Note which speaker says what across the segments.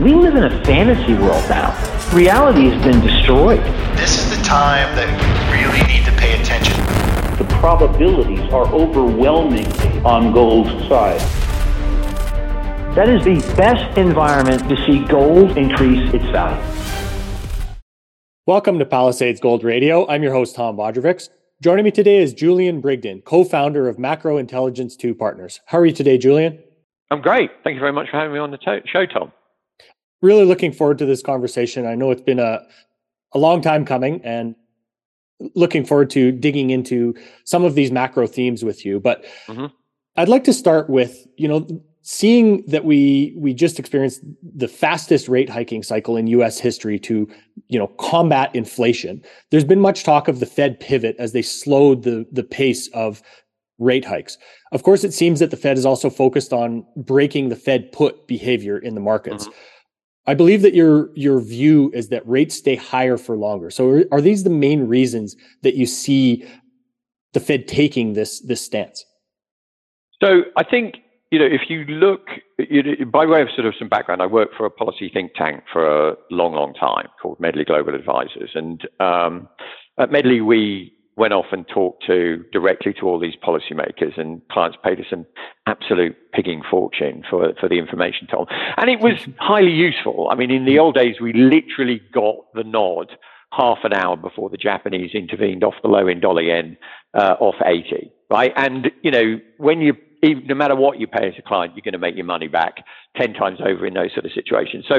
Speaker 1: We live in a fantasy world now. Reality has been destroyed.
Speaker 2: This is the time that you really need to pay attention.
Speaker 1: The probabilities are overwhelming on gold's side. That is the best environment to see gold increase its value.
Speaker 3: Welcome to Palisades Gold Radio. I'm your host, Tom Bodrovics. Joining me today is Julian Brigden, co founder of Macro Intelligence 2 Partners. How are you today, Julian?
Speaker 4: I'm great. Thank you very much for having me on the to- show, Tom.
Speaker 3: Really looking forward to this conversation. I know it's been a, a long time coming and looking forward to digging into some of these macro themes with you. But mm-hmm. I'd like to start with, you know, seeing that we we just experienced the fastest rate hiking cycle in US history to you know combat inflation there's been much talk of the fed pivot as they slowed the the pace of rate hikes of course it seems that the fed is also focused on breaking the fed put behavior in the markets mm-hmm. I believe that your your view is that rates stay higher for longer. So are, are these the main reasons that you see the Fed taking this this stance?
Speaker 4: So I think you know, if you look, you know, by way of sort of some background, I worked for a policy think tank for a long, long time called Medley Global Advisors. And um, at Medley, we went off and talked to directly to all these policymakers, and clients paid us an absolute pigging fortune for, for the information, Tom. And it was highly useful. I mean, in the old days, we literally got the nod half an hour before the Japanese intervened off the low end dollar yen uh, off 80, right? And, you know, when you even, no matter what you pay as a client, you're going to make your money back 10 times over in those sort of situations. So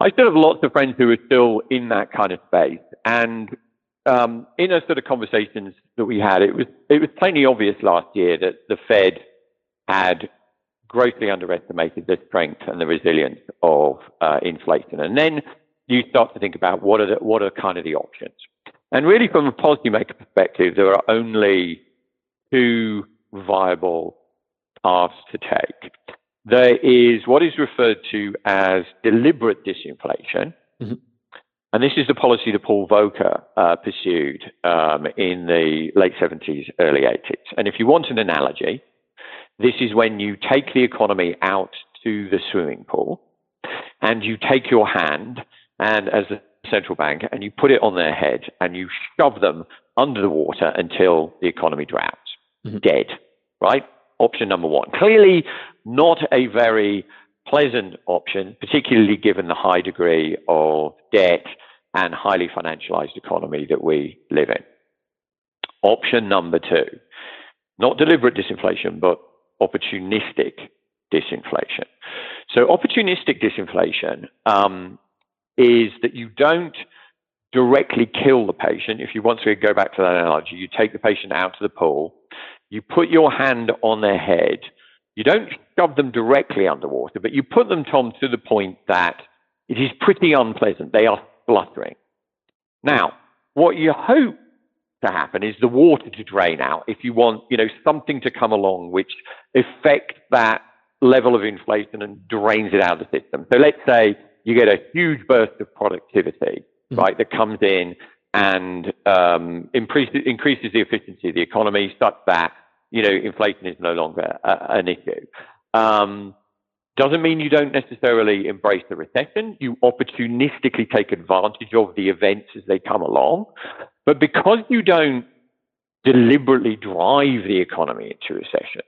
Speaker 4: I still have lots of friends who are still in that kind of space. And um, in those sort of conversations that we had, it was, it was plainly obvious last year that the Fed had grossly underestimated the strength and the resilience of uh, inflation. And then you start to think about what are the, what are kind of the options. And really, from a policymaker perspective, there are only two viable paths to take. There is what is referred to as deliberate disinflation. Mm-hmm. And this is the policy that Paul Volcker uh, pursued um, in the late 70s, early 80s. And if you want an analogy, this is when you take the economy out to the swimming pool and you take your hand and as a central bank and you put it on their head and you shove them under the water until the economy drowns, mm-hmm. dead, right? option number one. Clearly, not a very pleasant option, particularly given the high degree of debt and highly financialized economy that we live in. Option number two, not deliberate disinflation, but opportunistic disinflation. So, opportunistic disinflation um, is that you don't directly kill the patient. If you want to go back to that analogy, you take the patient out to the pool, you put your hand on their head. You don't shove them directly underwater, but you put them, Tom, to the point that it is pretty unpleasant. They are spluttering. Now, what you hope to happen is the water to drain out if you want, you know, something to come along which affects that level of inflation and drains it out of the system. So let's say you get a huge burst of productivity, mm-hmm. right, that comes in and um, increases, increases the efficiency of the economy such that you know inflation is no longer a, an issue. Um, doesn't mean you don't necessarily embrace the recession. You opportunistically take advantage of the events as they come along. But because you don't deliberately drive the economy into recession,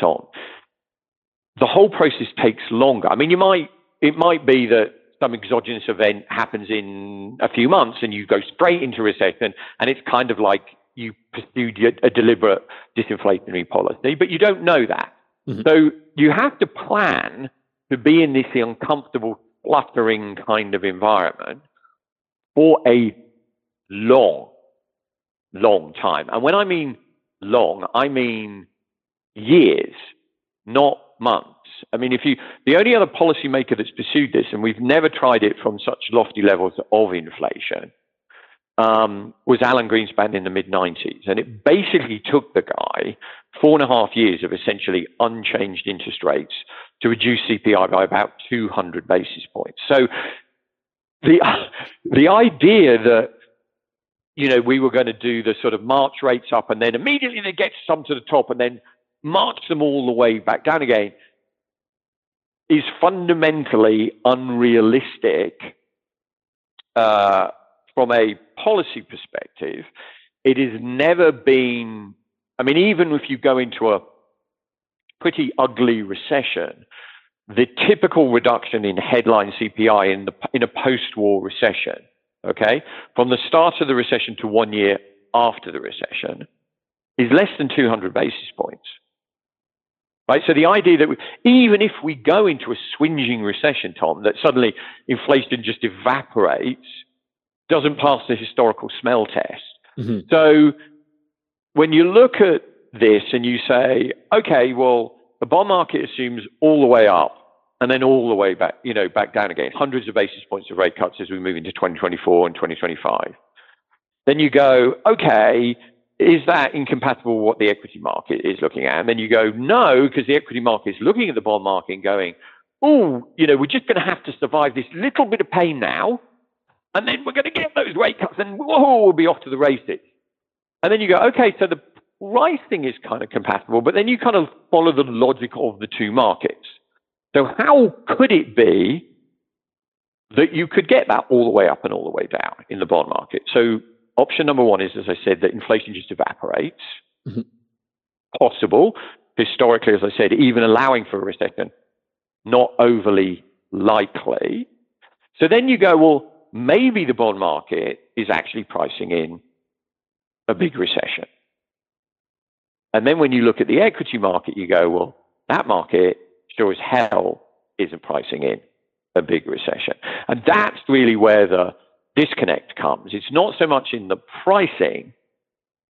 Speaker 4: Tom, the whole process takes longer. I mean, you might it might be that some exogenous event happens in a few months and you go straight into recession and it's kind of like you pursued a deliberate disinflationary policy, but you don't know that. Mm-hmm. So you have to plan to be in this uncomfortable, fluttering kind of environment for a long, long time. And when I mean long, I mean years, not months. I mean, if you, the only other policymaker that's pursued this, and we've never tried it from such lofty levels of inflation, um, was Alan Greenspan in the mid 90s. And it basically took the guy four and a half years of essentially unchanged interest rates to reduce CPI by about 200 basis points. So the, the idea that you know, we were going to do the sort of march rates up and then immediately they get some to the top and then march them all the way back down again is fundamentally unrealistic uh, from a policy perspective. It has never been, I mean, even if you go into a pretty ugly recession, the typical reduction in headline CPI in, the, in a post war recession, okay, from the start of the recession to one year after the recession, is less than 200 basis points. Right? So the idea that we, even if we go into a swinging recession, Tom, that suddenly inflation just evaporates, doesn't pass the historical smell test. Mm-hmm. So when you look at this and you say, okay, well, the bond market assumes all the way up and then all the way back, you know, back down again, hundreds of basis points of rate cuts as we move into 2024 and 2025. Then you go, okay, is that incompatible with what the equity market is looking at? And then you go, no, because the equity market is looking at the bond market and going, oh, you know, we're just going to have to survive this little bit of pain now, and then we're going to get those rate cuts, and whoa, we'll be off to the races. And then you go, okay, so the pricing is kind of compatible, but then you kind of follow the logic of the two markets. So how could it be that you could get that all the way up and all the way down in the bond market? So Option number one is, as I said, that inflation just evaporates. Mm-hmm. Possible. Historically, as I said, even allowing for a recession, not overly likely. So then you go, well, maybe the bond market is actually pricing in a big recession. And then when you look at the equity market, you go, well, that market sure as hell isn't pricing in a big recession. And that's really where the disconnect comes. It's not so much in the pricing,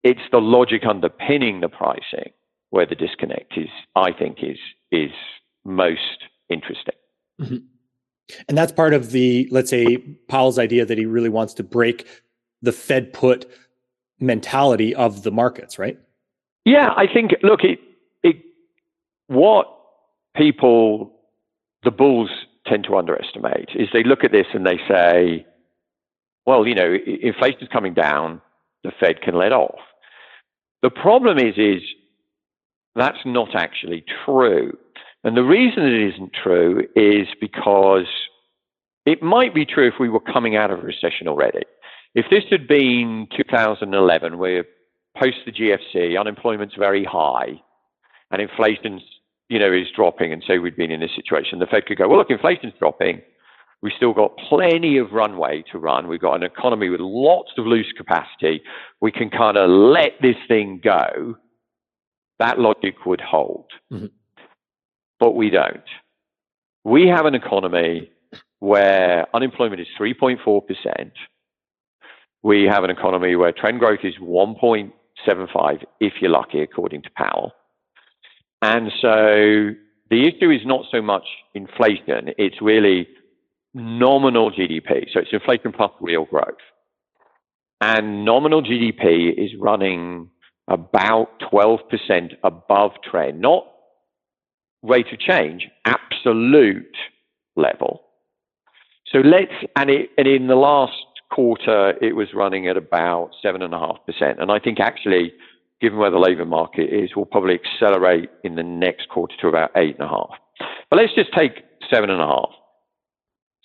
Speaker 4: it's the logic underpinning the pricing where the disconnect is, I think, is is most interesting. Mm-hmm.
Speaker 3: And that's part of the, let's say, Powell's idea that he really wants to break the Fed put mentality of the markets, right?
Speaker 4: Yeah, I think. Look, it, it what people, the bulls, tend to underestimate is they look at this and they say, well, you know, inflation's coming down, the Fed can let off. The problem is, is that's not actually true. And the reason it isn't true is because it might be true if we were coming out of a recession already. If this had been 2011, where post the GFC, unemployment's very high, and inflation's you know is dropping, and so we'd been in this situation, the Fed could go, well, look, inflation's dropping. We've still got plenty of runway to run. We've got an economy with lots of loose capacity. We can kind of let this thing go. That logic would hold. Mm-hmm. But we don't. We have an economy where unemployment is 3.4%. We have an economy where trend growth is 1.75, if you're lucky, according to Powell. And so the issue is not so much inflation, it's really nominal GDP. So it's inflation plus real growth. And nominal GDP is running about 12% above trend, not rate of change, absolute level. So let's, and, it, and in the last quarter, it was running at about 7.5%. And I think actually, given where the labor market is, we'll probably accelerate in the next quarter to about 8.5. But let's just take 7.5.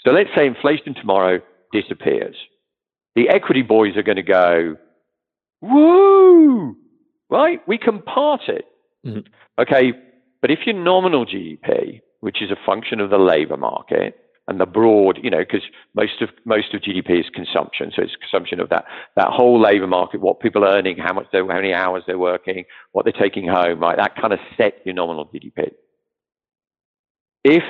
Speaker 4: So let's say inflation tomorrow disappears. The equity boys are going to go, woo, right? We can part it. Mm-hmm. Okay. But if your nominal GDP, which is a function of the labor market and the broad, you know, because most of most of GDP is consumption, so it's consumption of that that whole labor market, what people are earning, how much they how many hours they're working, what they're taking home, right? That kind of sets your nominal GDP. If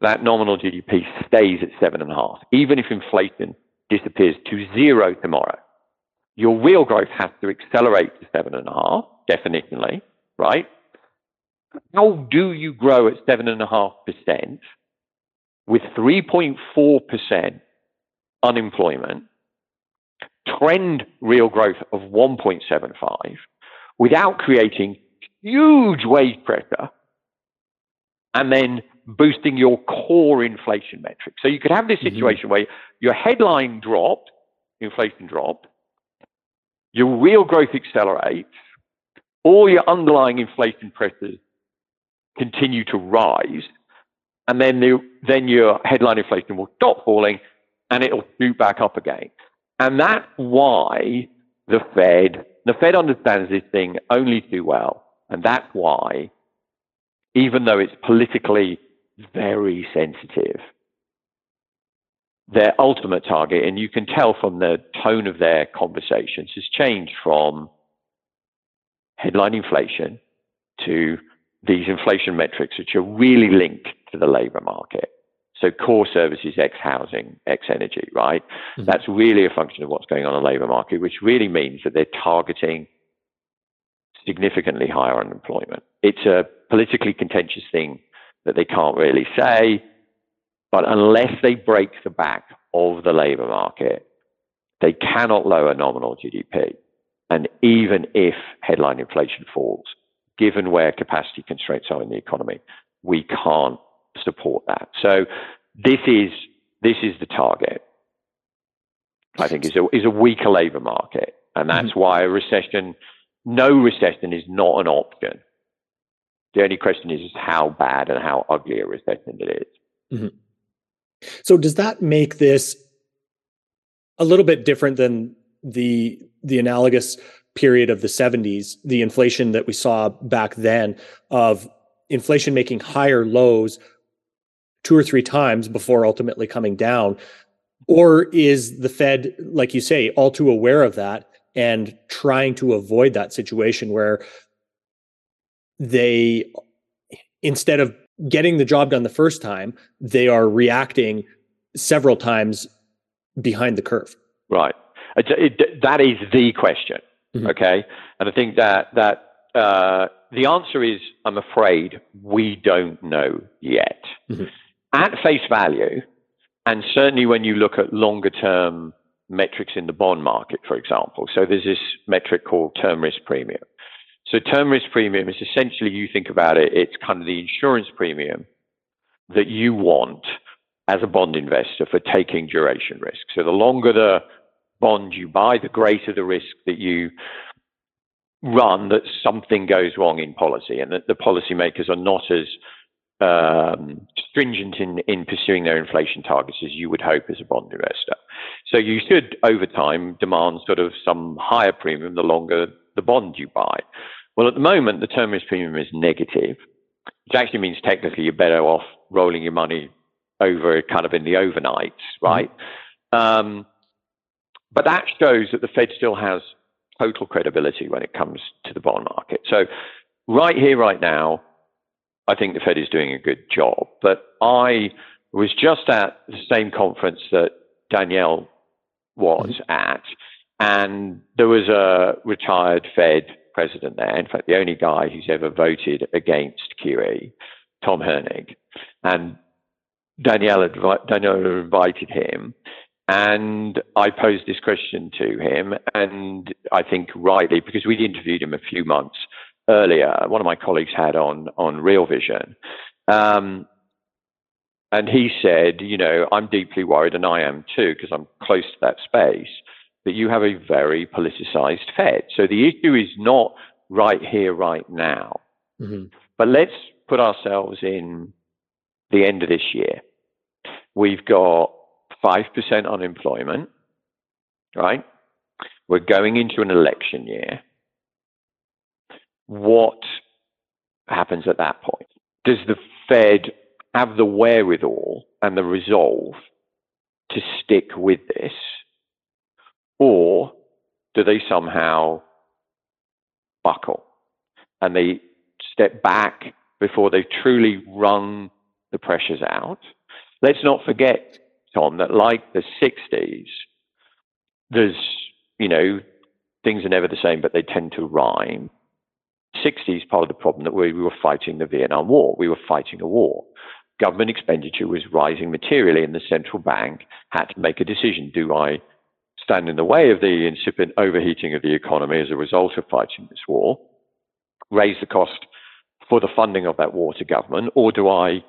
Speaker 4: that nominal GDP stays at seven and a half, even if inflation disappears to zero tomorrow. Your real growth has to accelerate to seven and a half, definitely, right? How do you grow at seven and a half percent with 3.4% unemployment, trend real growth of 1.75 without creating huge wage pressure and then boosting your core inflation metric? So you could have this mm-hmm. situation mm-hmm. where your headline dropped, inflation dropped, your real growth accelerates, all your underlying inflation pressures continue to rise, and then the, then your headline inflation will stop falling, and it'll shoot back up again. And that's why the Fed, the Fed understands this thing only too well, and that's why, even though it's politically very sensitive, their ultimate target, and you can tell from the tone of their conversations, has changed from headline inflation to these inflation metrics, which are really linked to the labor market. So core services, ex housing, ex energy, right? Mm-hmm. That's really a function of what's going on in the labor market, which really means that they're targeting significantly higher unemployment. It's a politically contentious thing that they can't really say, but unless they break the back of the labor market, they cannot lower nominal GDP. And even if headline inflation falls, given where capacity constraints are in the economy, we can't support that. So this is this is the target. I think is a is a weaker labour market, and that's mm-hmm. why a recession, no recession, is not an option. The only question is, is how bad and how ugly a recession it is.
Speaker 3: Mm-hmm. So does that make this a little bit different than the the analogous period of the 70s, the inflation that we saw back then of inflation making higher lows two or three times before ultimately coming down? Or is the Fed, like you say, all too aware of that and trying to avoid that situation where they, instead of getting the job done the first time, they are reacting several times behind the curve?
Speaker 4: Right. It, that is the question. Mm-hmm. Okay. And I think that, that, uh, the answer is, I'm afraid we don't know yet. Mm-hmm at face value, and certainly when you look at longer term metrics in the bond market, for example. So there's this metric called term risk premium. So term risk premium is essentially, you think about it, it's kind of the insurance premium that you want as a bond investor for taking duration risk. So the longer the bond you buy, the greater the risk that you run that something goes wrong in policy and that the policymakers are not as um, stringent in, in pursuing their inflation targets as you would hope as a bond investor. So you should, over time, demand sort of some higher premium the longer the bond you buy. Well, at the moment, the term risk premium is negative, which actually means technically you're better off rolling your money over kind of in the overnights, mm-hmm. right? Mm-hmm. Um, but that shows that the Fed still has total credibility when it comes to the bond market. So right here, right now, I think the Fed is doing a good job. But I was just at the same conference that Danielle was mm-hmm. at, and there was a retired Fed president there. In fact, the only guy who's ever voted against QE, Tom Hoenig. And Danielle, Danielle invited him, and I posed this question to him, and I think rightly, because we'd interviewed him a few months earlier, one of my colleagues had on on Real Vision. Um, and he said, you know, I'm deeply worried, and I am too, because I'm close to that space, that you have a very politicized Fed. So the issue is not right here, right now. Mm-hmm. But let's put ourselves in the end of this year. We've got 5% unemployment, right? We're going into an election year what happens at that point? Does the Fed have the wherewithal and the resolve to stick with this? Or do they somehow buckle and they step back before they've truly run the pressures out? Let's not forget, Tom, that like the 60s, there's, you know, things are never the same, but they tend to rhyme. 60s part of the problem that we, we were fighting the Vietnam War. We were fighting a war. Government expenditure was rising materially, and the central bank had to make a decision. Do I stand in the way of the incipient overheating of the economy as a result of fighting this war, raise the cost for the funding of that war to government, or do I,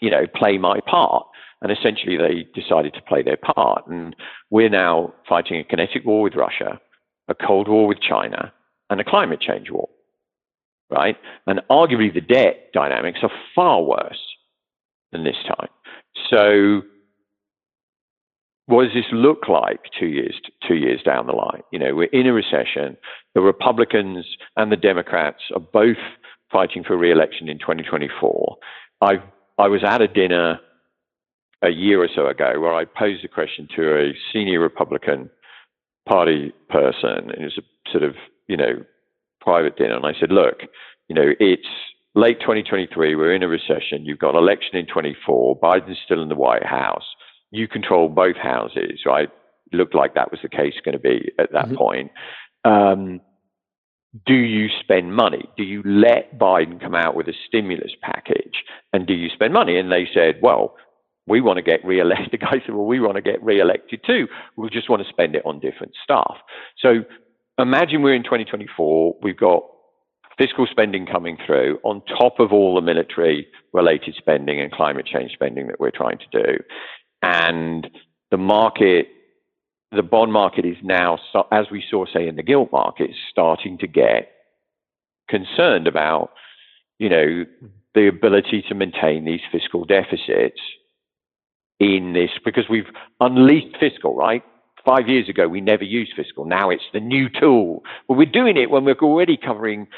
Speaker 4: you know, play my part? And essentially, they decided to play their part. And we're now fighting a kinetic war with Russia, a Cold War with China, and a climate change war, right? And arguably the debt dynamics are far worse than this time. So what does this look like two years two years down the line? You know, we're in a recession. The Republicans and the Democrats are both fighting for re-election in 2024. I I was at a dinner a year or so ago where I posed a question to a senior Republican Party person, and it was a sort of you know private dinner, and I said, look, you know, it's late 2023. We're in a recession. You've got an election in 24. Biden's still in the White House you control both houses, right? It looked like that was the case going to be at that mm-hmm. point. Um, do you spend money? Do you let Biden come out with a stimulus package? And do you spend money? And they said, well, we want to get re-elected. The guy said, well, we want to get re-elected too. We just want to spend it on different stuff. So imagine we're in 2024. We've got fiscal spending coming through on top of all the military related spending and climate change spending that we're trying to do and the market, the bond market is now, as we saw, say, in the gilt market, starting to get concerned about, you know, mm-hmm. the ability to maintain these fiscal deficits in this because we've unleashed fiscal, right? Five years ago, we never used fiscal. Now it's the new tool. But we're doing it when we're already covering,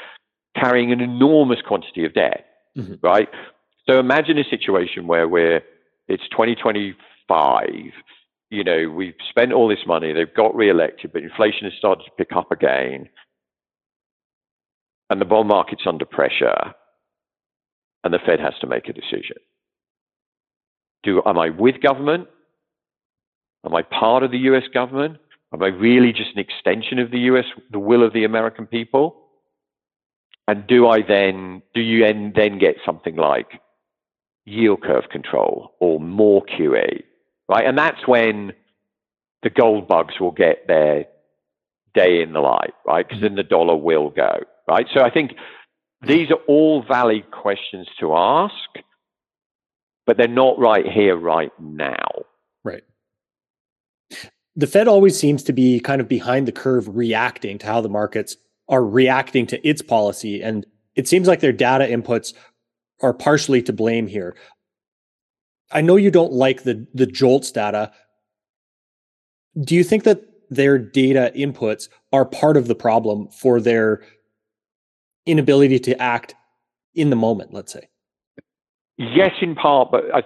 Speaker 4: carrying an enormous quantity of debt, mm-hmm. right? So imagine a situation where we're, it's 2025, you know, we've spent all this money, they've got re-elected, but inflation has started to pick up again, and the bond market's under pressure, and the Fed has to make a decision. Do am I with government? Am I part of the US government? Am I really just an extension of the US, the will of the American people? And do I then, do you then get something like yield curve control or more QE right? And that's when the gold bugs will get their day in the light, right? Because then the dollar will go, right? So I think these are all valid questions to ask, but they're not right here, right now.
Speaker 3: Right. The Fed always seems to be kind of behind the curve reacting to how the markets are reacting to its policy. And it seems like their data inputs are partially to blame here. I know you don't like the the JOLTS data. Do you think that their data inputs are part of the problem for their inability to act in the moment, let's say?
Speaker 4: Yes, in part, but I,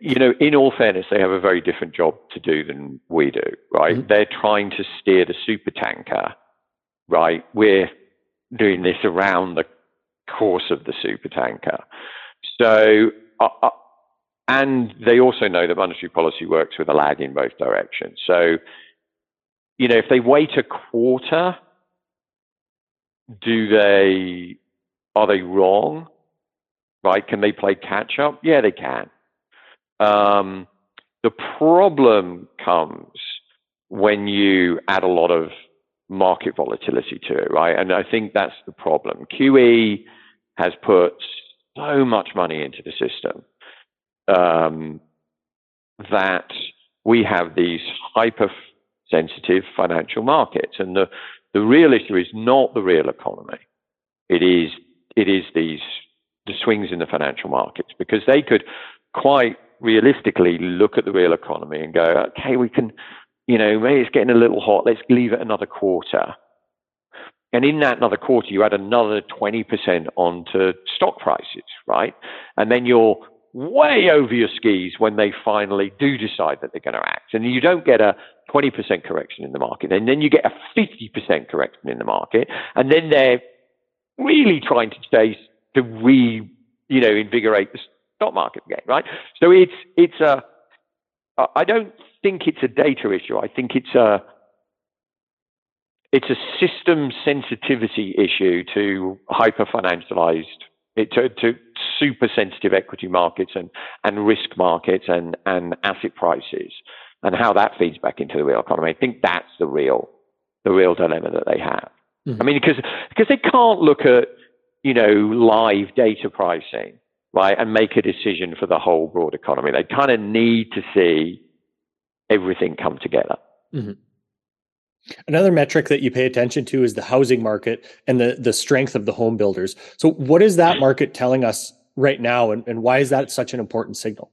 Speaker 4: you know, in all fairness, they have a very different job to do than we do, right? Mm-hmm. They're trying to steer the super tanker, right? We're doing this around the course of the super tanker. So uh, and they also know that monetary policy works with a lag in both directions. So, you know, if they wait a quarter, do they, are they wrong? Right? Can they play catch up? Yeah, they can. Um, the problem comes when you add a lot of market volatility to it, right? And I think that's the problem. QE has put so much money into the system um, that we have these hyper sensitive financial markets. And the, the real issue is not the real economy. It is, it is these, the swings in the financial markets because they could quite realistically look at the real economy and go, okay, we can, you know, maybe it's getting a little hot. Let's leave it another quarter. And in that another quarter, you add another 20% onto stock prices, right? And then you're way over your skis when they finally do decide that they're going to act. And you don't get a 20% correction in the market. And then you get a 50% correction in the market. And then they're really trying to chase to re, you know, invigorate the stock market again, right? So it's, it's a, I don't think it's a data issue. I think it's a, it's a system sensitivity issue to hyper financialized it, to, to super sensitive equity markets and, and risk markets and, and asset prices and how that feeds back into the real economy. I think that's the real the real dilemma that they have. Mm-hmm. I mean, because because they can't look at you know live data pricing right and make a decision for the whole broad economy. They kind of need to see everything come together.
Speaker 3: Mm-hmm. Another metric that you pay attention to is the housing market and the the strength of the home builders. So what is that market telling us right now, and, and why is that such an important signal?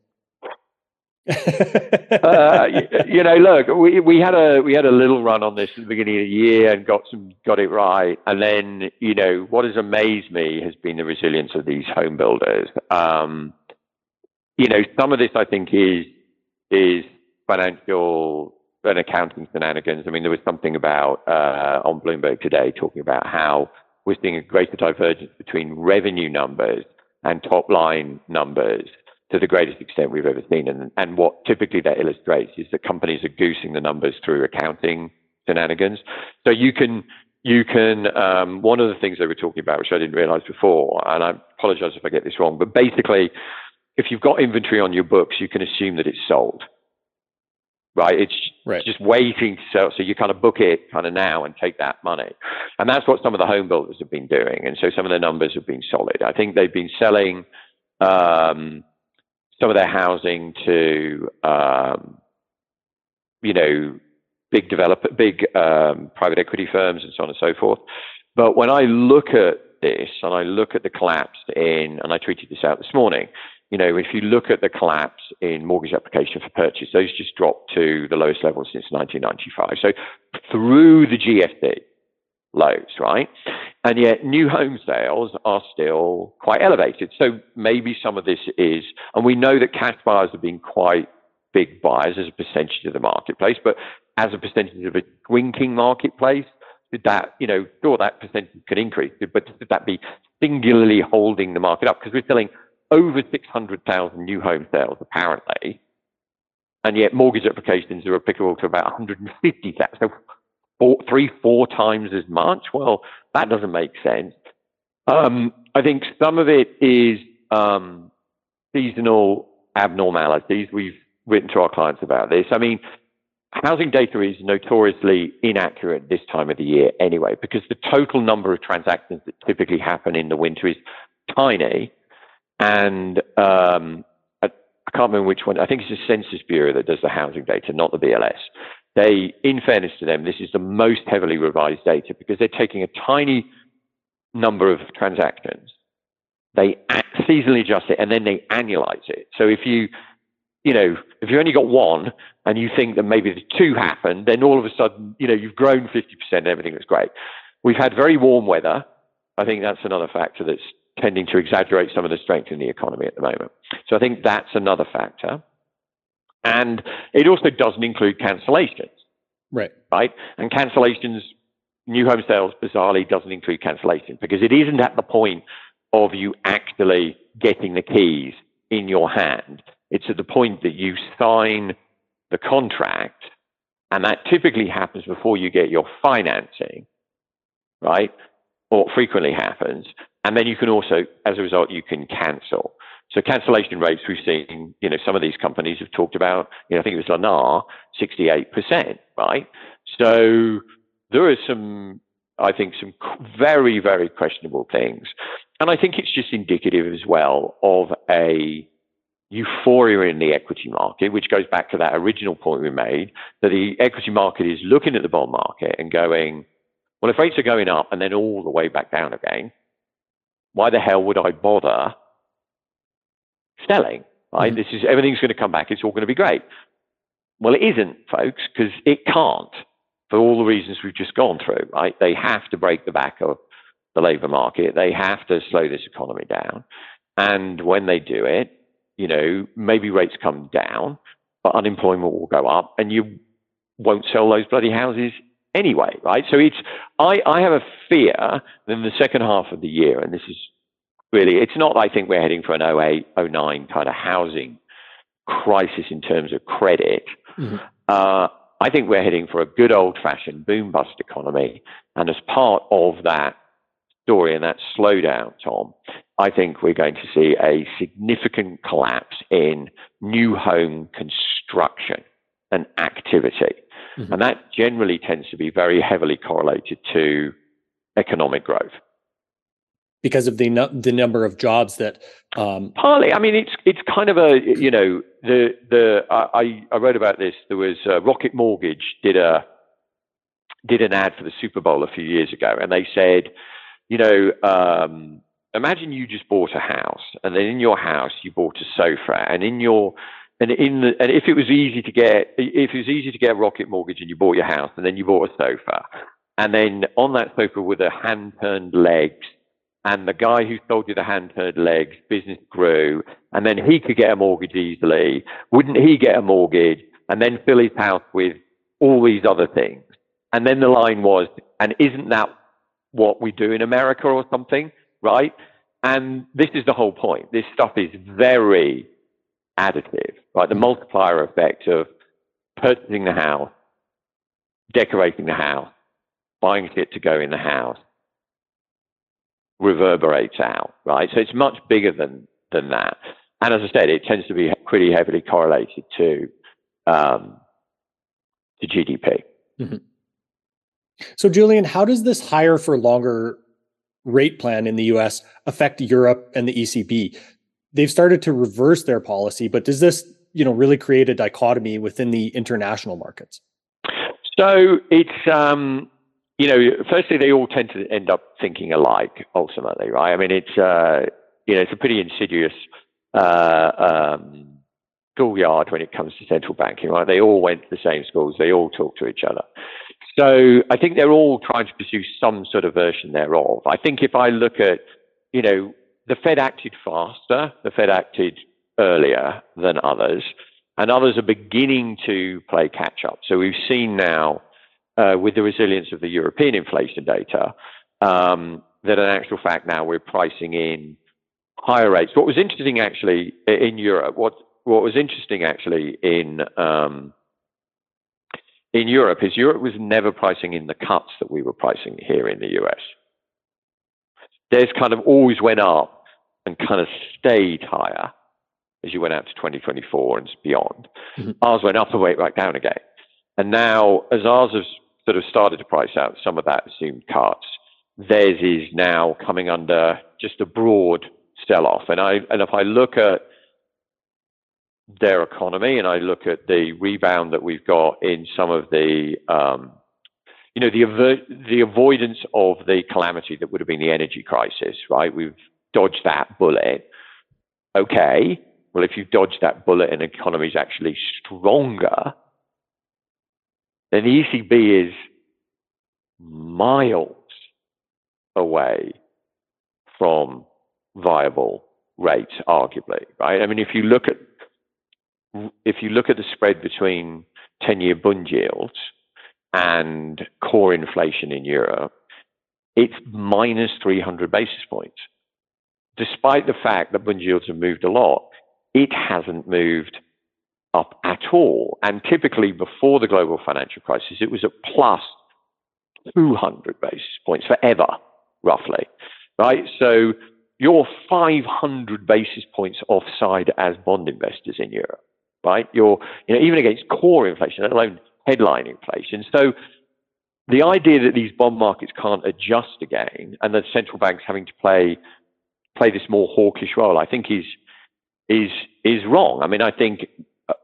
Speaker 4: Uh, you, you, know, look, we, we had a we had a little run on this at the beginning of the year and got some got it right, and then you know what has amazed me has been the resilience of these home builders. Um, you know, some of this I think is is financial and accounting shenanigans. I mean, there was something about uh, on Bloomberg today talking about how we're seeing a greater divergence between revenue numbers and top line numbers to the greatest extent we've ever seen. And, and what typically that illustrates is that companies are goosing the numbers through accounting shenanigans. So you can, you can, um, one of the things they were talking about, which I didn't realize before, and I apologize if I get this wrong, but basically, if you've got inventory on your books, you can assume that it's sold. Right? It's right. just waiting to sell. So you kind of book it kind of now and take that money. And that's what some of the home builders have been doing. And so some of the numbers have been solid. I think they've been selling um, some of their housing to, um, you know, big developer, big um, private equity firms, and so on and so forth. But when I look at this and I look at the collapse in, and I tweeted this out this morning. You know, if you look at the collapse in mortgage application for purchase, those just dropped to the lowest level since 1995. So through the GFC, lows, right? And yet new home sales are still quite elevated. So maybe some of this is, and we know that cash buyers have been quite big buyers as a percentage of the marketplace, but as a percentage of a shrinking marketplace, did that, you know, sure, that percentage could increase, but should that be singularly holding the market up? Because we're selling over 600,000 new home sales, apparently, and yet mortgage applications are applicable to about 150,000. So four, three, four times as much. Well, that doesn't make sense. Um, I think some of it is um, seasonal abnormalities. We've written to our clients about this. I mean, housing data is notoriously inaccurate this time of the year anyway, because the total number of transactions that typically happen in the winter is tiny. And um, I, I can't remember which one. I think it's the Census Bureau that does the housing data, not the BLS they, in fairness to them, this is the most heavily revised data because they're taking a tiny number of transactions, they seasonally adjust it, and then they annualize it. So if you, you know, if you only got one and you think that maybe the two happened, then all of a sudden, you know, you've grown 50% and everything looks great. We've had very warm weather. I think that's another factor that's tending to exaggerate some of the strength in the economy at the moment. So I think that's another factor. And it also doesn't include cancellations.
Speaker 3: Right.
Speaker 4: Right. And cancellations, new home sales bizarrely doesn't include cancellations because it isn't at the point of you actually getting the keys in your hand. It's at the point that you sign the contract, and that typically happens before you get your financing, right? Or frequently happens. And then you can also, as a result, you can cancel. So cancellation rates we've seen, you know, some of these companies have talked about, you know, I think it was Lennar, 68%, right? So there are some, I think, some very, very questionable things. And I think it's just indicative as well of a euphoria in the equity market, which goes back to that original point we made that the equity market is looking at the bond market and going, well, if rates are going up and then all the way back down again, why the hell would I bother selling, right? Mm-hmm. This is everything's going to come back. It's all going to be great. Well, it isn't, folks, because it can't for all the reasons we've just gone through, right? They have to break the back of the labor market. They have to slow this economy down. And when they do it, you know, maybe rates come down, but unemployment will go up and you won't sell those bloody houses anyway, right? So it's, I, I have a fear that in the second half of the year, and this is really. It's not, I think, we're heading for an 08, 09 kind of housing crisis in terms of credit. Mm-hmm. Uh, I think we're heading for a good old fashioned boom bust economy. And as part of that story and that slowdown, Tom, I think we're going to see a significant collapse in new home construction and activity. Mm-hmm. And that generally tends to be very heavily correlated to economic growth
Speaker 3: because of the the number of jobs that
Speaker 4: um, partly i mean it's it's kind of a you know the the i i wrote about this. There was uh, rocket mortgage did a did an ad for the super bowl a few years ago and they said you know um, imagine you just bought a house, and then in your house you bought a sofa, and in your and in the, and if it was easy to get if it was easy to get a rocket mortgage and you bought your house and then you bought a sofa and then on that sofa were the hand turned legs and the guy who sold you the hand turned legs business grew. And then he could get a mortgage easily. Wouldn't he get a mortgage and then fill his house with all these other things? And then the line was and isn't that what we do in america or something? Right? And this is the whole point. This stuff is very additive right? The mm. multiplier effect of purchasing the house decorating the house buying it to go in the house reverberates out, right? So it's much bigger than than that. And as I said, it tends to be pretty heavily correlated to um, to GDP. Mm-hmm.
Speaker 3: So, Julian, how does this higher for longer rate plan in the US affect Europe and the ECB? They've started to reverse their policy, but does this, you know, really create a dichotomy within the international markets?
Speaker 4: So it's um, you know, firstly, they all tend to end up thinking alike ultimately, right? I mean, it's uh, you know, it's a pretty insidious uh, um, schoolyard when it comes to central banking, right? They all went to the same schools, they all talk to each other. So I think they're all trying to pursue some sort of version thereof. I think if I look at, you know, the Fed acted faster, the Fed acted earlier than others, and others are beginning to play catch up. So we've seen now uh, with the resilience of the European inflation data, um, that in actual fact now we're pricing in higher rates. What was interesting actually in Europe, what what was interesting actually in um, in Europe is Europe was never pricing in the cuts that we were pricing here in the US. Theirs kind of always went up and kind of stayed higher as you went out to 2024 and beyond. Mm-hmm. Ours went up and went right down again. And now, as ours has sort of started to price out some of that assumed cuts. Theirs is now coming under just a broad sell-off. And I and if I look at their economy and I look at the rebound that we've got in some of the um, you know the the avoidance of the calamity that would have been the energy crisis, right? We've dodged that bullet. Okay, well if you've dodged that bullet and is actually stronger, then the ECB is miles away from viable rates, arguably, right? I mean, if you look at if you look at the spread between 10-year bund yields and core inflation in Europe, it's minus 300 basis points. Despite the fact that bund yields have moved a lot, it hasn't moved up at all. And typically before the global financial crisis, it was at plus 200 basis points forever, roughly, right? So you're 500 basis points offside as bond investors in Europe, right? You're, you know, even against core inflation, let alone headline inflation. So the idea that these bond markets can't adjust again and that central banks having to play play this more hawkish role, I think is is is wrong. I mean, I think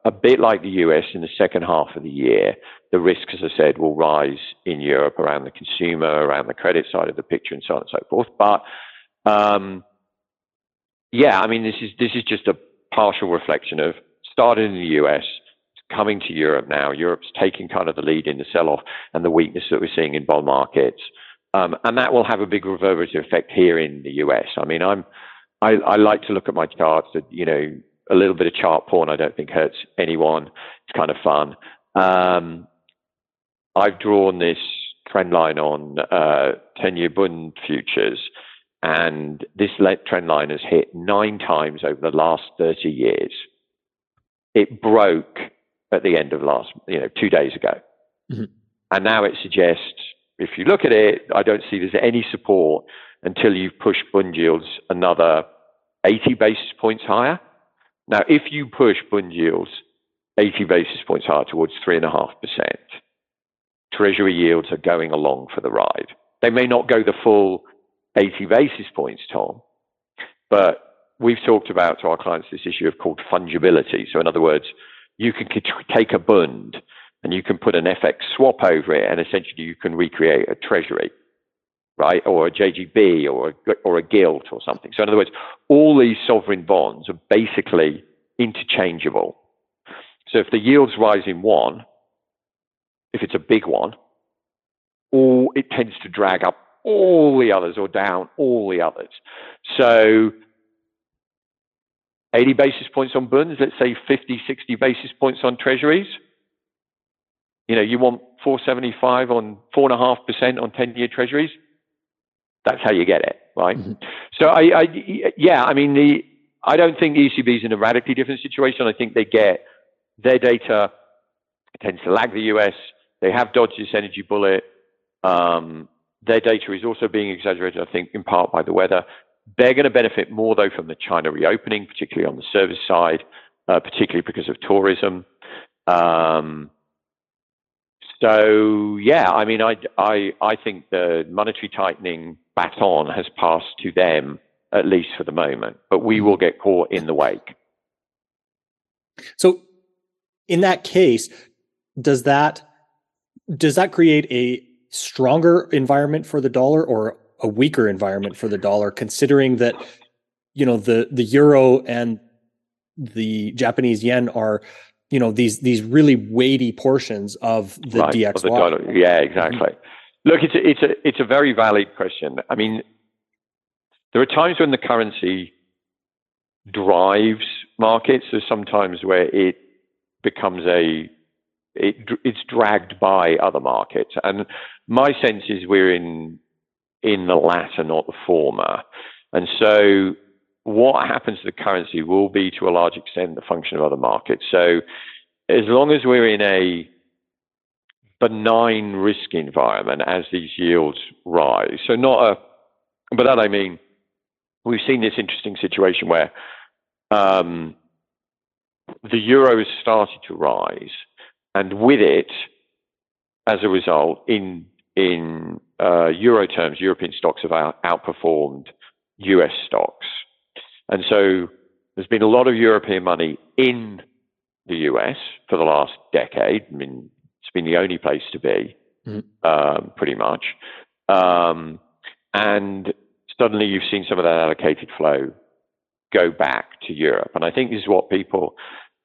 Speaker 4: a bit like the US in the second half of the year, the risk, as I said, will rise in Europe around the consumer, around the credit side of the picture, and so on and so forth. But um, yeah, I mean, this is this is just a partial reflection of starting in the US, coming to Europe now. Europe's taking kind of the lead in the sell-off and the weakness that we're seeing in bond markets, um, and that will have a big reverberative effect here in the US. I mean, I'm I, I like to look at my charts that you know a little bit of chart porn. I don't think hurts anyone. It's kind of fun. Um, I've drawn this trend line on uh, 10 year Bund futures, and this trend line has hit nine times over the last 30 years. It broke at the end of last, you know, two days ago. Mm-hmm. And now it suggests, if you look at it, I don't see there's any support until you've pushed Bund yields another 80 basis points higher. Now, if you push bund yields 80 basis points higher towards 3.5%, Treasury yields are going along for the ride. They may not go the full 80 basis points, Tom, but we've talked about to our clients this issue of called fungibility. So, in other words, you can take a bund and you can put an FX swap over it, and essentially you can recreate a treasury. Right? Or a JGB or a, or a gilt or something. So in other words, all these sovereign bunds are basically interchangeable. So if the yields rise in one, if it's a big one, all it tends to drag up all the others or down all the others. So 80 basis points on bonds, let's say 50, 60 basis points on treasuries. You know, you want 475 on 4.5% on 10 year treasuries. That's how you get it, right? Mm-hmm. So I, I, yeah, I mean, the, I don't think the ECB is in a radically different situation. I think they get their data tends to lag the US. They have dodged this energy bullet. Um, their data is also being exaggerated, I think, in part by the weather. They're going to benefit more, though, from the China reopening, particularly on the service side, uh, particularly because of tourism. Um, so, yeah, I mean, I, I, I think the monetary tightening baton has passed to them, at least for the moment, but we will get caught in the wake.
Speaker 3: So, in that case, does that does that create a stronger environment for the dollar or a weaker environment for the dollar, considering that you know the the euro and the Japanese yen are you know these these really weighty portions of the right, DXY. Of the dollar.
Speaker 4: Yeah, exactly. Mm-hmm. Look, it's a, it's a it's a very valid question. I mean, there are times when the currency drives markets. There's sometimes where it becomes a it, it's dragged by other markets, and my sense is we're in in the latter, not the former. And so, what happens to the currency will be to a large extent the function of other markets. So, as long as we're in a benign risk environment as these yields rise, so not a, but that I mean, we've seen this interesting situation where um, the euro has started to rise, and with it, as a result, in in uh, euro terms, European stocks have out- outperformed US stocks. And so there's been a lot of European money in the US for the last decade. I mean, it's been the only place to be, mm-hmm. um, pretty much. Um, and suddenly you've seen some of that allocated flow go back to Europe. And I think this is what people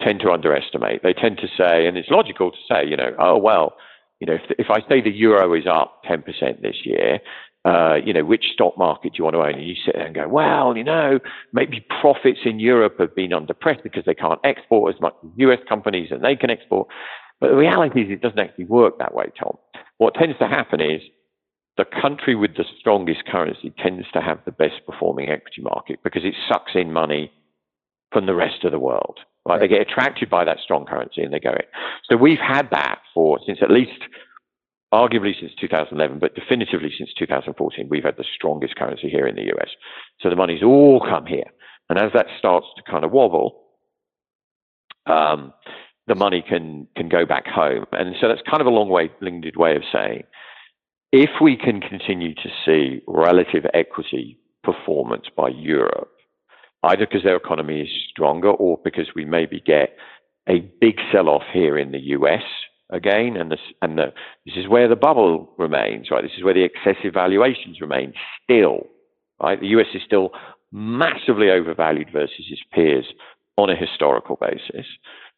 Speaker 4: tend to underestimate. They tend to say, and it's logical to say, you know, oh, well, you know, if, if I say the euro is up 10% this year, uh, you know, which stock market do you want to own? And you sit there and go, well, you know, maybe profits in Europe have been under pressure because they can't export as much as US companies and they can export. But the reality is it doesn't actually work that way, Tom. What tends to happen is the country with the strongest currency tends to have the best performing equity market because it sucks in money from the rest of the world. Right? They get attracted by that strong currency and they go in. So we've had that for since at least arguably since 2011, but definitively since 2014, we've had the strongest currency here in the US. So the money's all come here. And as that starts to kind of wobble, um, the money can can go back home. And so that's kind of a long way winded way of saying if we can continue to see relative equity performance by Europe, either because their economy is stronger or because we maybe get a big sell-off here in the US again, and this and the, this is where the bubble remains, right? This is where the excessive valuations remain still, right? The US is still massively overvalued versus its peers on a historical basis,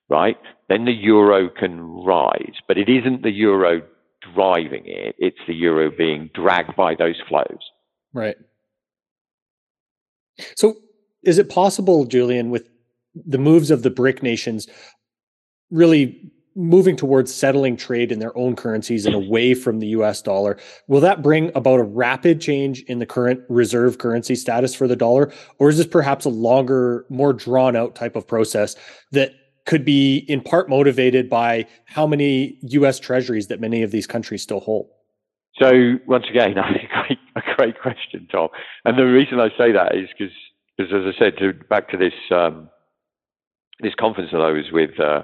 Speaker 4: right? Then the euro can rise, but it isn't the euro driving it; it's the euro being dragged by those flows.
Speaker 3: Right. So is it possible, Julian, with the moves of the BRIC nations really moving towards settling trade in their own currencies and away from the US dollar, will that bring about a rapid change in the current reserve currency status for the dollar? Or is this perhaps a longer, more drawn out type of process that could be in part motivated by how many US treasuries that many of these countries still hold?
Speaker 4: So once again, a great, question, Tom. And the reason I say that is because as I said, to, back to this um, this conference that I was with uh,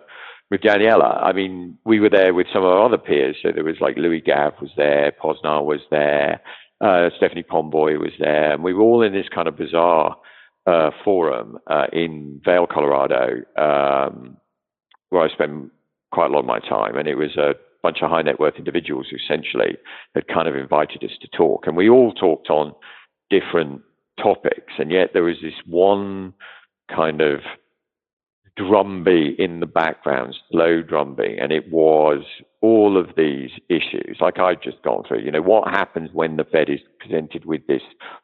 Speaker 4: with Daniela, I mean, we were there with some of our other peers. So there was like Louis Gave was there, Pozsar was there, uh, Stephanie Pomboy was there, and we were all in this kind of bizarre uh, forum uh, in Vail, Colorado, um, where I spent quite a lot of my time, and it was a bunch of high net worth individuals who essentially had kind of invited us to talk. And we all talked on different topics. And yet there was this one kind of drumbeat in the background, slow drumbeat, and it was all of these issues, like I've just gone through. You know, what happens when the Fed is presented with this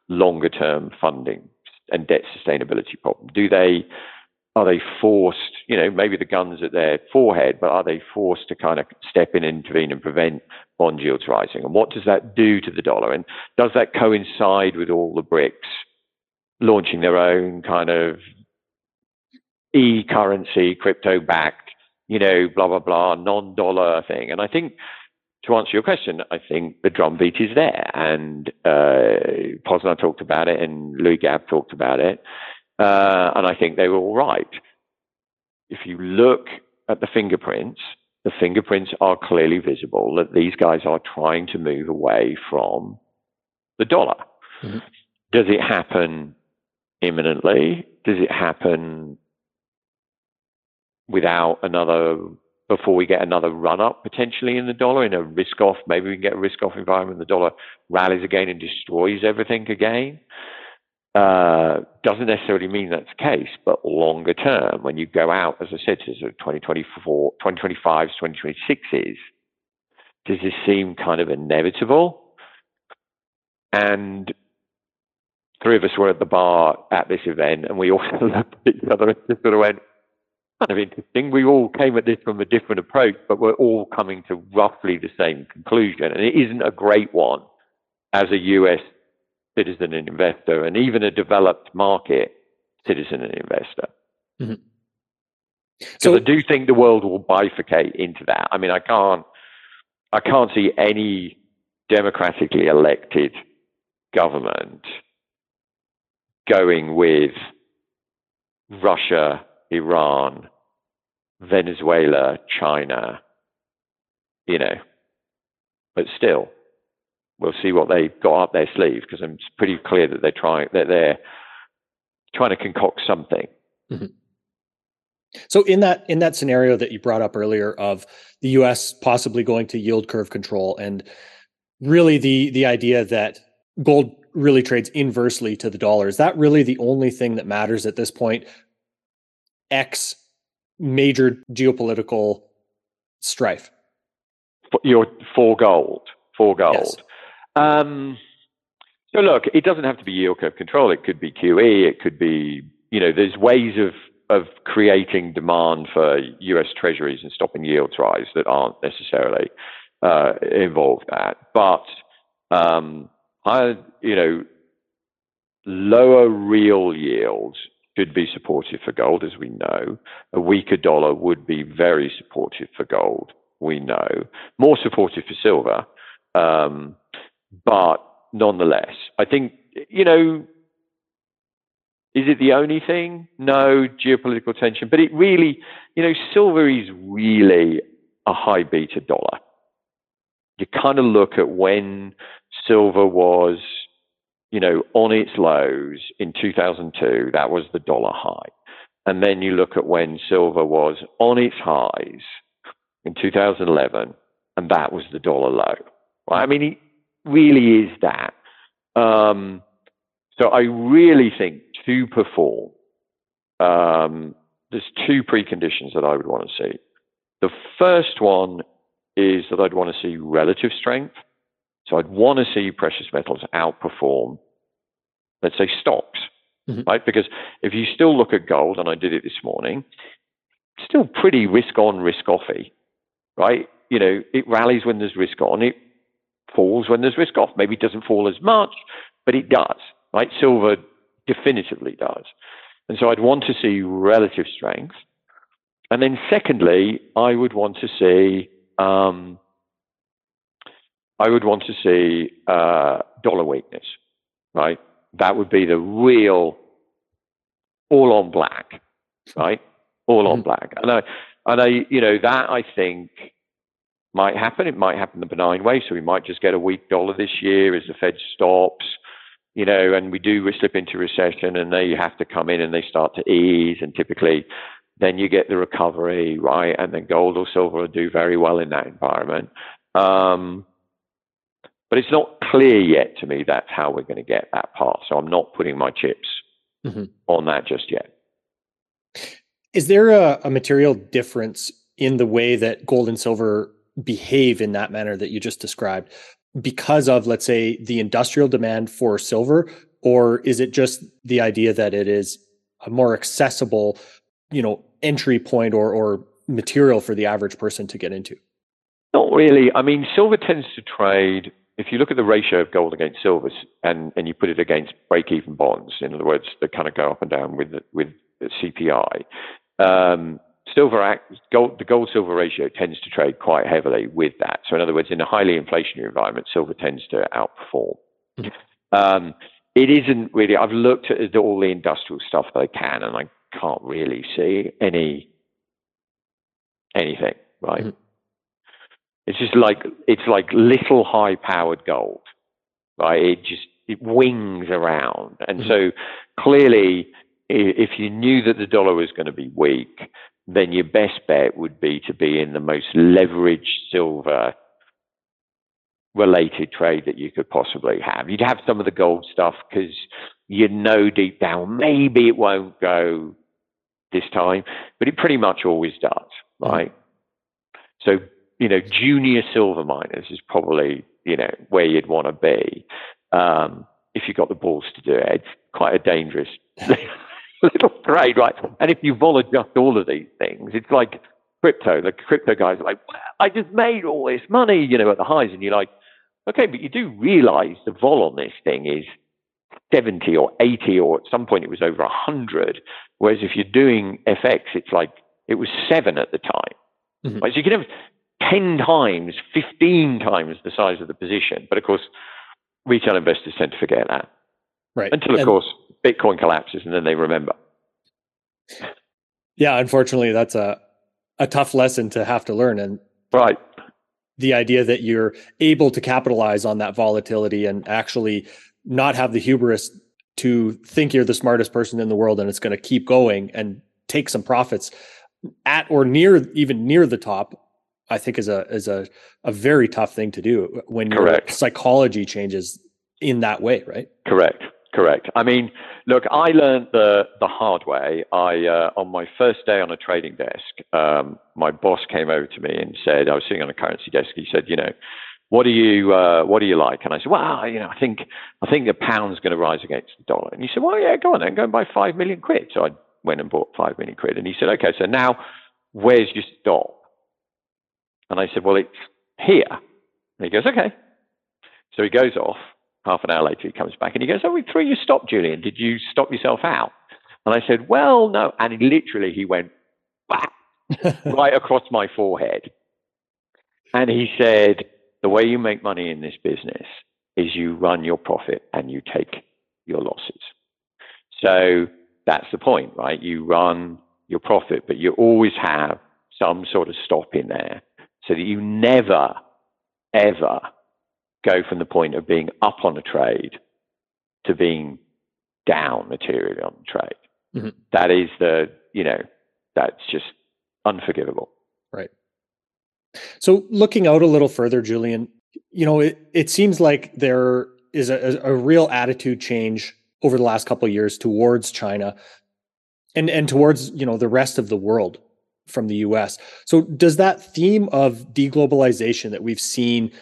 Speaker 4: longer term funding and debt sustainability problem? Do they are they forced, you know, maybe the guns at their forehead, but are they forced to kind of step in, intervene, and prevent bond yields rising? And what does that do to the dollar? And does that coincide with all the BRICS launching their own kind of e-currency, crypto-backed, you know, blah blah blah, non-dollar thing? And I think to answer your question, I think the drumbeat is there, and uh, Pozsar talked about it, and Louis Gave talked about it. Uh, and I think they were all right. If you look at the fingerprints, the fingerprints are clearly visible that these guys are trying to move away from the dollar. Mm-hmm. Does it happen imminently? Does it happen without another, before we get another run up potentially in the dollar, in a risk off? Maybe we can get a risk off environment, the dollar rallies again and destroys everything again. Uh, doesn't necessarily mean that's the case, but longer term, when you go out, as I said, to sort of 2024, 2025, 2026s, does this seem kind of inevitable? And three of us were at the bar at this event, and we all looked at each other and just sort of went, kind of interesting. We all came at this from a different approach, but we're all coming to roughly the same conclusion. And it isn't a great one as a US citizen and investor, and even a developed market citizen and investor. Mm-hmm. So I do think the world will bifurcate into that. I mean, I can't, I can't see any democratically elected government going with Russia, Iran, Venezuela, China, you know, but still, we'll see what they've got up their sleeve because it's pretty clear that they're trying that they're trying to concoct something. Mm-hmm.
Speaker 3: So in that in that scenario that you brought up earlier of the US possibly going to yield curve control and really the the idea that gold really trades inversely to the dollar is that really the only thing that matters at this point x major geopolitical strife
Speaker 4: for your for gold for gold yes. Um, so look, it doesn't have to be yield curve control. It could be QE. It could be, you know, there's ways of of creating demand for U.S. Treasuries and stopping yields rise that aren't necessarily uh, involved that. But um, higher, you know, lower real yields should be supportive for gold, as we know. A weaker dollar would be very supportive for gold. We know more supportive for silver. Um, but nonetheless, I think, you know, is it the only thing? No, geopolitical tension. But it really, you know, silver is really a high beta dollar. You kind of look at when silver was, you know, on its lows in 2002, that was the dollar high. And then you look at when silver was on its highs in 2011, and that was the dollar low. I mean, it really is that. Um, so I really think to perform, um, there's two preconditions that I would want to see. The first one is that I'd want to see relative strength. So I'd want to see precious metals outperform, let's say, stocks, mm-hmm. right? Because if you still look at gold, and I did it this morning, still pretty risk on, risk offy, right? You know, it rallies when there's risk on, it falls when there's risk off. Maybe it doesn't fall as much, but it does, right? Silver definitively does. And so I'd want to see relative strength. And then secondly, I would want to see, um, I would want to see uh, dollar weakness, right? That would be the real all on black, right? All on mm-hmm. black. And I, and I, you know, that I think might happen. It might happen the benign way. So we might just get a weak dollar this year as the Fed stops, you know, and we do slip into recession and they you have to come in and they start to ease. And typically then you get the recovery, right? And then gold or silver will do very well in that environment. Um, but it's not clear yet to me that's how we're going to get that part. So I'm not putting my chips mm-hmm. on that just yet.
Speaker 3: Is there a, a material difference in the way that gold and silver behave in that manner that you just described because of, let's say, the industrial demand for silver? Or is it just the idea that it is a more accessible, you know, entry point or, or material for the average person to get into?
Speaker 4: Not really. I mean, silver tends to trade. If you look at the ratio of gold against silver, and, and you put it against break-even bonds, in other words, that kind of go up and down with with CPI. Um, silver act, gold, the gold silver ratio tends to trade quite heavily with that. So, in other words, in a highly inflationary environment, silver tends to outperform. Mm-hmm. Um, it isn't really. I've looked at all the industrial stuff that I can, and I can't really see any anything. Right? Mm-hmm. It's just like it's like little high-powered gold. Right? It just it wings around, and mm-hmm. so clearly, if you knew that the dollar was going to be weak, then your best bet would be to be in the most leveraged silver related trade that you could possibly have. You'd have some of the gold stuff because you know deep down maybe it won't go this time, but it pretty much always does, mm-hmm. right? Mm-hmm. So, you know, junior silver miners is probably, you know, where you'd want to be um, if you've got the balls to do it. It's quite a dangerous little trade, right? And if you vol adjust all of these things, it's like crypto. The crypto guys are like, I just made all this money, you know, at the highs. And you're like, okay, but you do realize the vol on this thing is 70 or 80, or at some point it was over 100. Whereas if you're doing FX, it's like it was seven at the time. Mm-hmm. Right? So you can have 10 times, 15 times the size of the position. But of course, retail investors tend to forget that.
Speaker 3: Right.
Speaker 4: Until, of and, course, Bitcoin collapses and then they remember.
Speaker 3: Yeah, unfortunately, that's a a tough lesson to have to learn. And
Speaker 4: right,
Speaker 3: the idea that you're able to capitalize on that volatility and actually not have the hubris to think you're the smartest person in the world and it's going to keep going and take some profits at or near even near the top i think is a is a a very tough thing to do when
Speaker 4: Correct.
Speaker 3: your psychology changes in that way right
Speaker 4: Correct. Correct. I mean, look, I learned the the hard way. I uh, on my first day on a trading desk, um, my boss came over to me and said, I was sitting on a currency desk. He said, you know, what do you uh, what do you like? And I said, well, you know, I think I think the pound's going to rise against the dollar. And he said, well, yeah, go on then, go and buy five million quid. So I went and bought five million quid. And he said, okay, so now where's your stop? And I said, well, it's here. And he goes, okay. So he goes off Half an hour later, he comes back and he goes, Oh, we threw you stop, Julian. Did you stop yourself out? And I said, Well, no. And literally, he went, Bah, right across my forehead. And he said, The way you make money in this business is you run your profit and you take your losses. So that's the point, right? You run your profit, but you always have some sort of stop in there so that you never, ever go from the point of being up on a trade to being down materially on the trade. Mm-hmm. That is the, you know, that's just unforgivable.
Speaker 3: Right. So looking out a little further, Julian, you know, it, it seems like there is a, a real attitude change over the last couple of years towards China and, and towards, you know, the rest of the world from the US. So does that theme of deglobalization that we've seen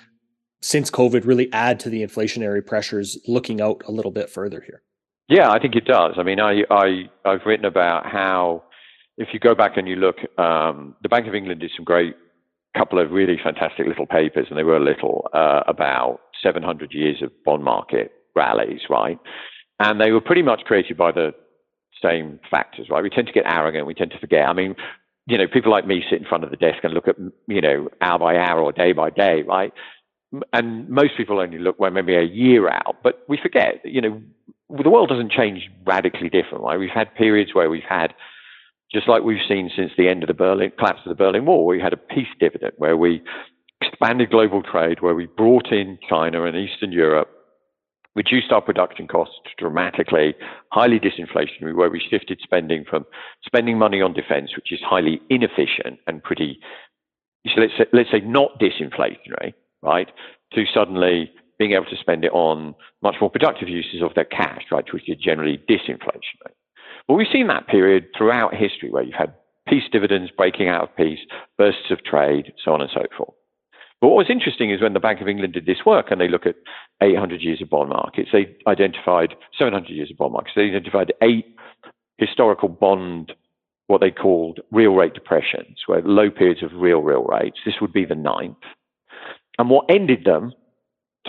Speaker 3: since COVID really add to the inflationary pressures looking out a little bit further here?
Speaker 4: Yeah, I think it does. I mean, I, I, I've written about how if you go back and you look, um, the Bank of England did some great couple of really fantastic little papers, and they were little, uh, about 700 years of bond market rallies, right? And they were pretty much created by the same factors, right? We tend to get arrogant, we tend to forget. I mean, you know, people like me sit in front of the desk and look at, you know, hour by hour or day by day, right? and most people only look well maybe a year out, but we forget, you know, the world doesn't change radically different. Right? We've had periods where we've had, just like we've seen since the end of the Berlin collapse of the Berlin Wall, we had a peace dividend where we expanded global trade, where we brought in China and Eastern Europe, reduced our production costs dramatically, highly disinflationary, where we shifted spending from spending money on defense, which is highly inefficient and pretty, so let's say, let's say not disinflationary, right, to suddenly being able to spend it on much more productive uses of their cash, right, which is generally disinflationary. But we've seen that period throughout history where you've had peace dividends breaking out of peace, bursts of trade, so on and so forth. But what was interesting is when the Bank of England did this work and they look at 800 years of bond markets, they identified 700 years of bond markets. They identified eight historical bond, what they called real rate depressions, where low periods of real, real rates. This would be the ninth. And what ended them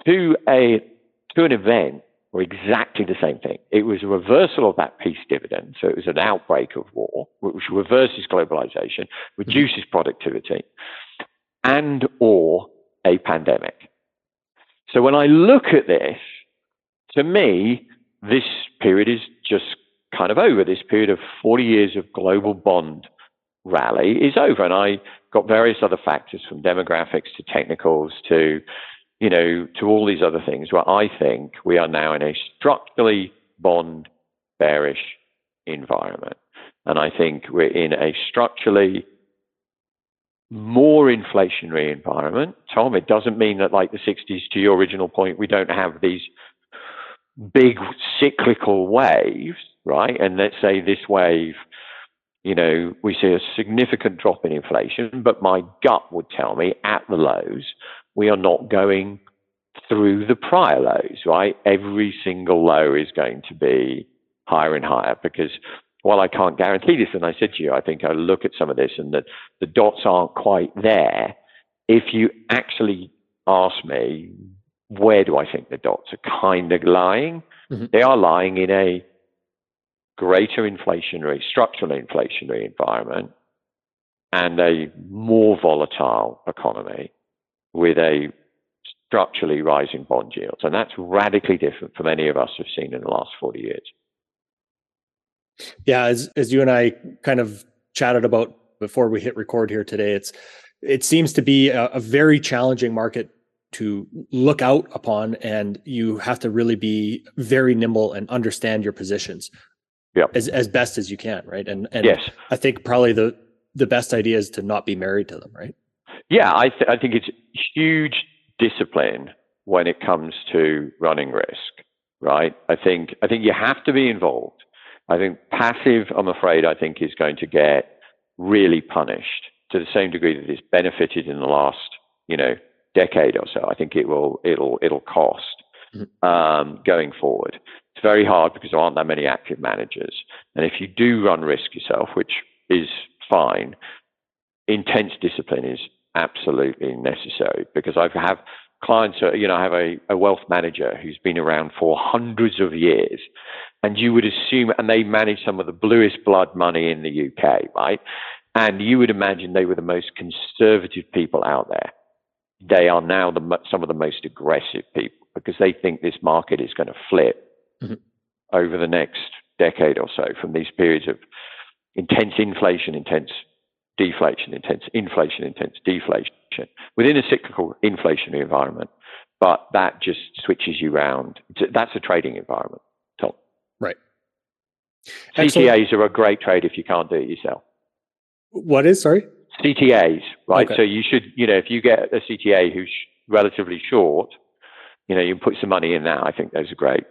Speaker 4: to a to an event were exactly the same thing. It was a reversal of that peace dividend. So it was an outbreak of war, which reverses globalization, mm-hmm. reduces productivity, and or a pandemic. So when I look at this, to me, this period is just kind of over. This period of 40 years of global bond rally is over. And I got various other factors from demographics to technicals to, you know, to all these other things where I think we are now in a structurally bond bearish environment. And I think we're in a structurally more inflationary environment. Tom, it doesn't mean that like the 60s, to your original point, we don't have these big cyclical waves, right? And let's say this wave, you know, we see a significant drop in inflation, but my gut would tell me at the lows, we are not going through the prior lows, right? Every single low is going to be higher and higher because while I can't guarantee this, and I said to you, I think I look at some of this and that the dots aren't quite there. If you actually ask me, where do I think the dots are kind of lying? Mm-hmm. They are lying in a greater inflationary, structural inflationary environment and a more volatile economy with a structurally rising bond yields. And that's radically different from any of us have seen in the last 40 years.
Speaker 3: Yeah, as as you and I kind of chatted about before we hit record here today, it's it seems to be a, a very challenging market to look out upon, and you have to really be very nimble and understand your positions.
Speaker 4: Yeah.
Speaker 3: As as best as you can, right? And and
Speaker 4: yes.
Speaker 3: I think probably the the best idea is to not be married to them, right?
Speaker 4: Yeah, I th- I think it's huge discipline when it comes to running risk, right? I think I think you have to be involved. I think passive, I'm afraid, I think is going to get really punished to the same degree that it's benefited in the last, you know, decade or so. I think it will it'll it'll cost mm-hmm. um, going forward. It's very hard because there aren't that many active managers, and if you do run risk yourself, which is fine, intense discipline is absolutely necessary because I have clients, you know, I have a, a wealth manager who's been around for hundreds of years, and you would assume, and they manage some of the bluest blood money in the UK, right? And you would imagine they were the most conservative people out there. They are now the, some of the most aggressive people because they think this market is going to flip mm-hmm. over the next decade or so from these periods of intense inflation, intense deflation, intense inflation, intense deflation within a cyclical inflationary environment. But that just switches you around. That's a trading environment, Tom.
Speaker 3: Right.
Speaker 4: CTAs are a great trade if you can't do it yourself.
Speaker 3: What is, sorry?
Speaker 4: CTAs, right? Okay. So you should, you know, if you get a CTA who's relatively short, you know, you can put some money in that. I think those are great.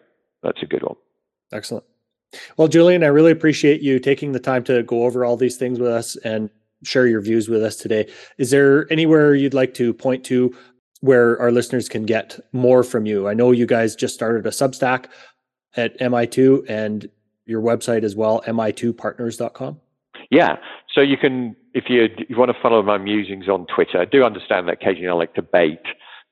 Speaker 4: That's a good one.
Speaker 3: Excellent. Well, Julian, I really appreciate you taking the time to go over all these things with us and share your views with us today. Is there anywhere you'd like to point to where our listeners can get more from you? I know you guys just started a Substack at MI2 and your website as well, mi2partners.com.
Speaker 4: Yeah. So you can, if you, you want to follow my musings on Twitter, I do understand that occasionally I like to bait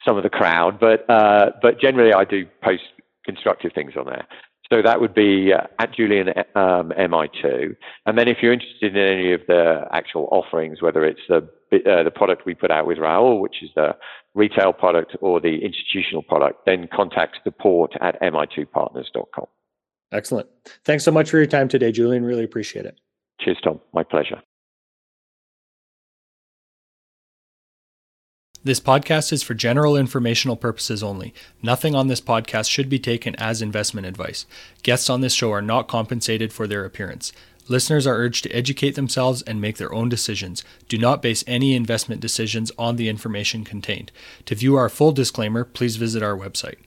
Speaker 4: some of the crowd, but, uh, but generally I do post constructive things on there. So that would be uh, at Julian um, MI2. And then if you're interested in any of the actual offerings, whether it's the uh, the product we put out with Raoul, which is the retail product, or the institutional product, then contact support at mi2partners.com.
Speaker 3: Excellent. Thanks so much for your time today, Julian. Really appreciate it.
Speaker 4: Cheers, Tom. My pleasure.
Speaker 3: This podcast is for general informational purposes only. Nothing on this podcast should be taken as investment advice. Guests on this show are not compensated for their appearance. Listeners are urged to educate themselves and make their own decisions. Do not base any investment decisions on the information contained. To view our full disclaimer, please visit our website.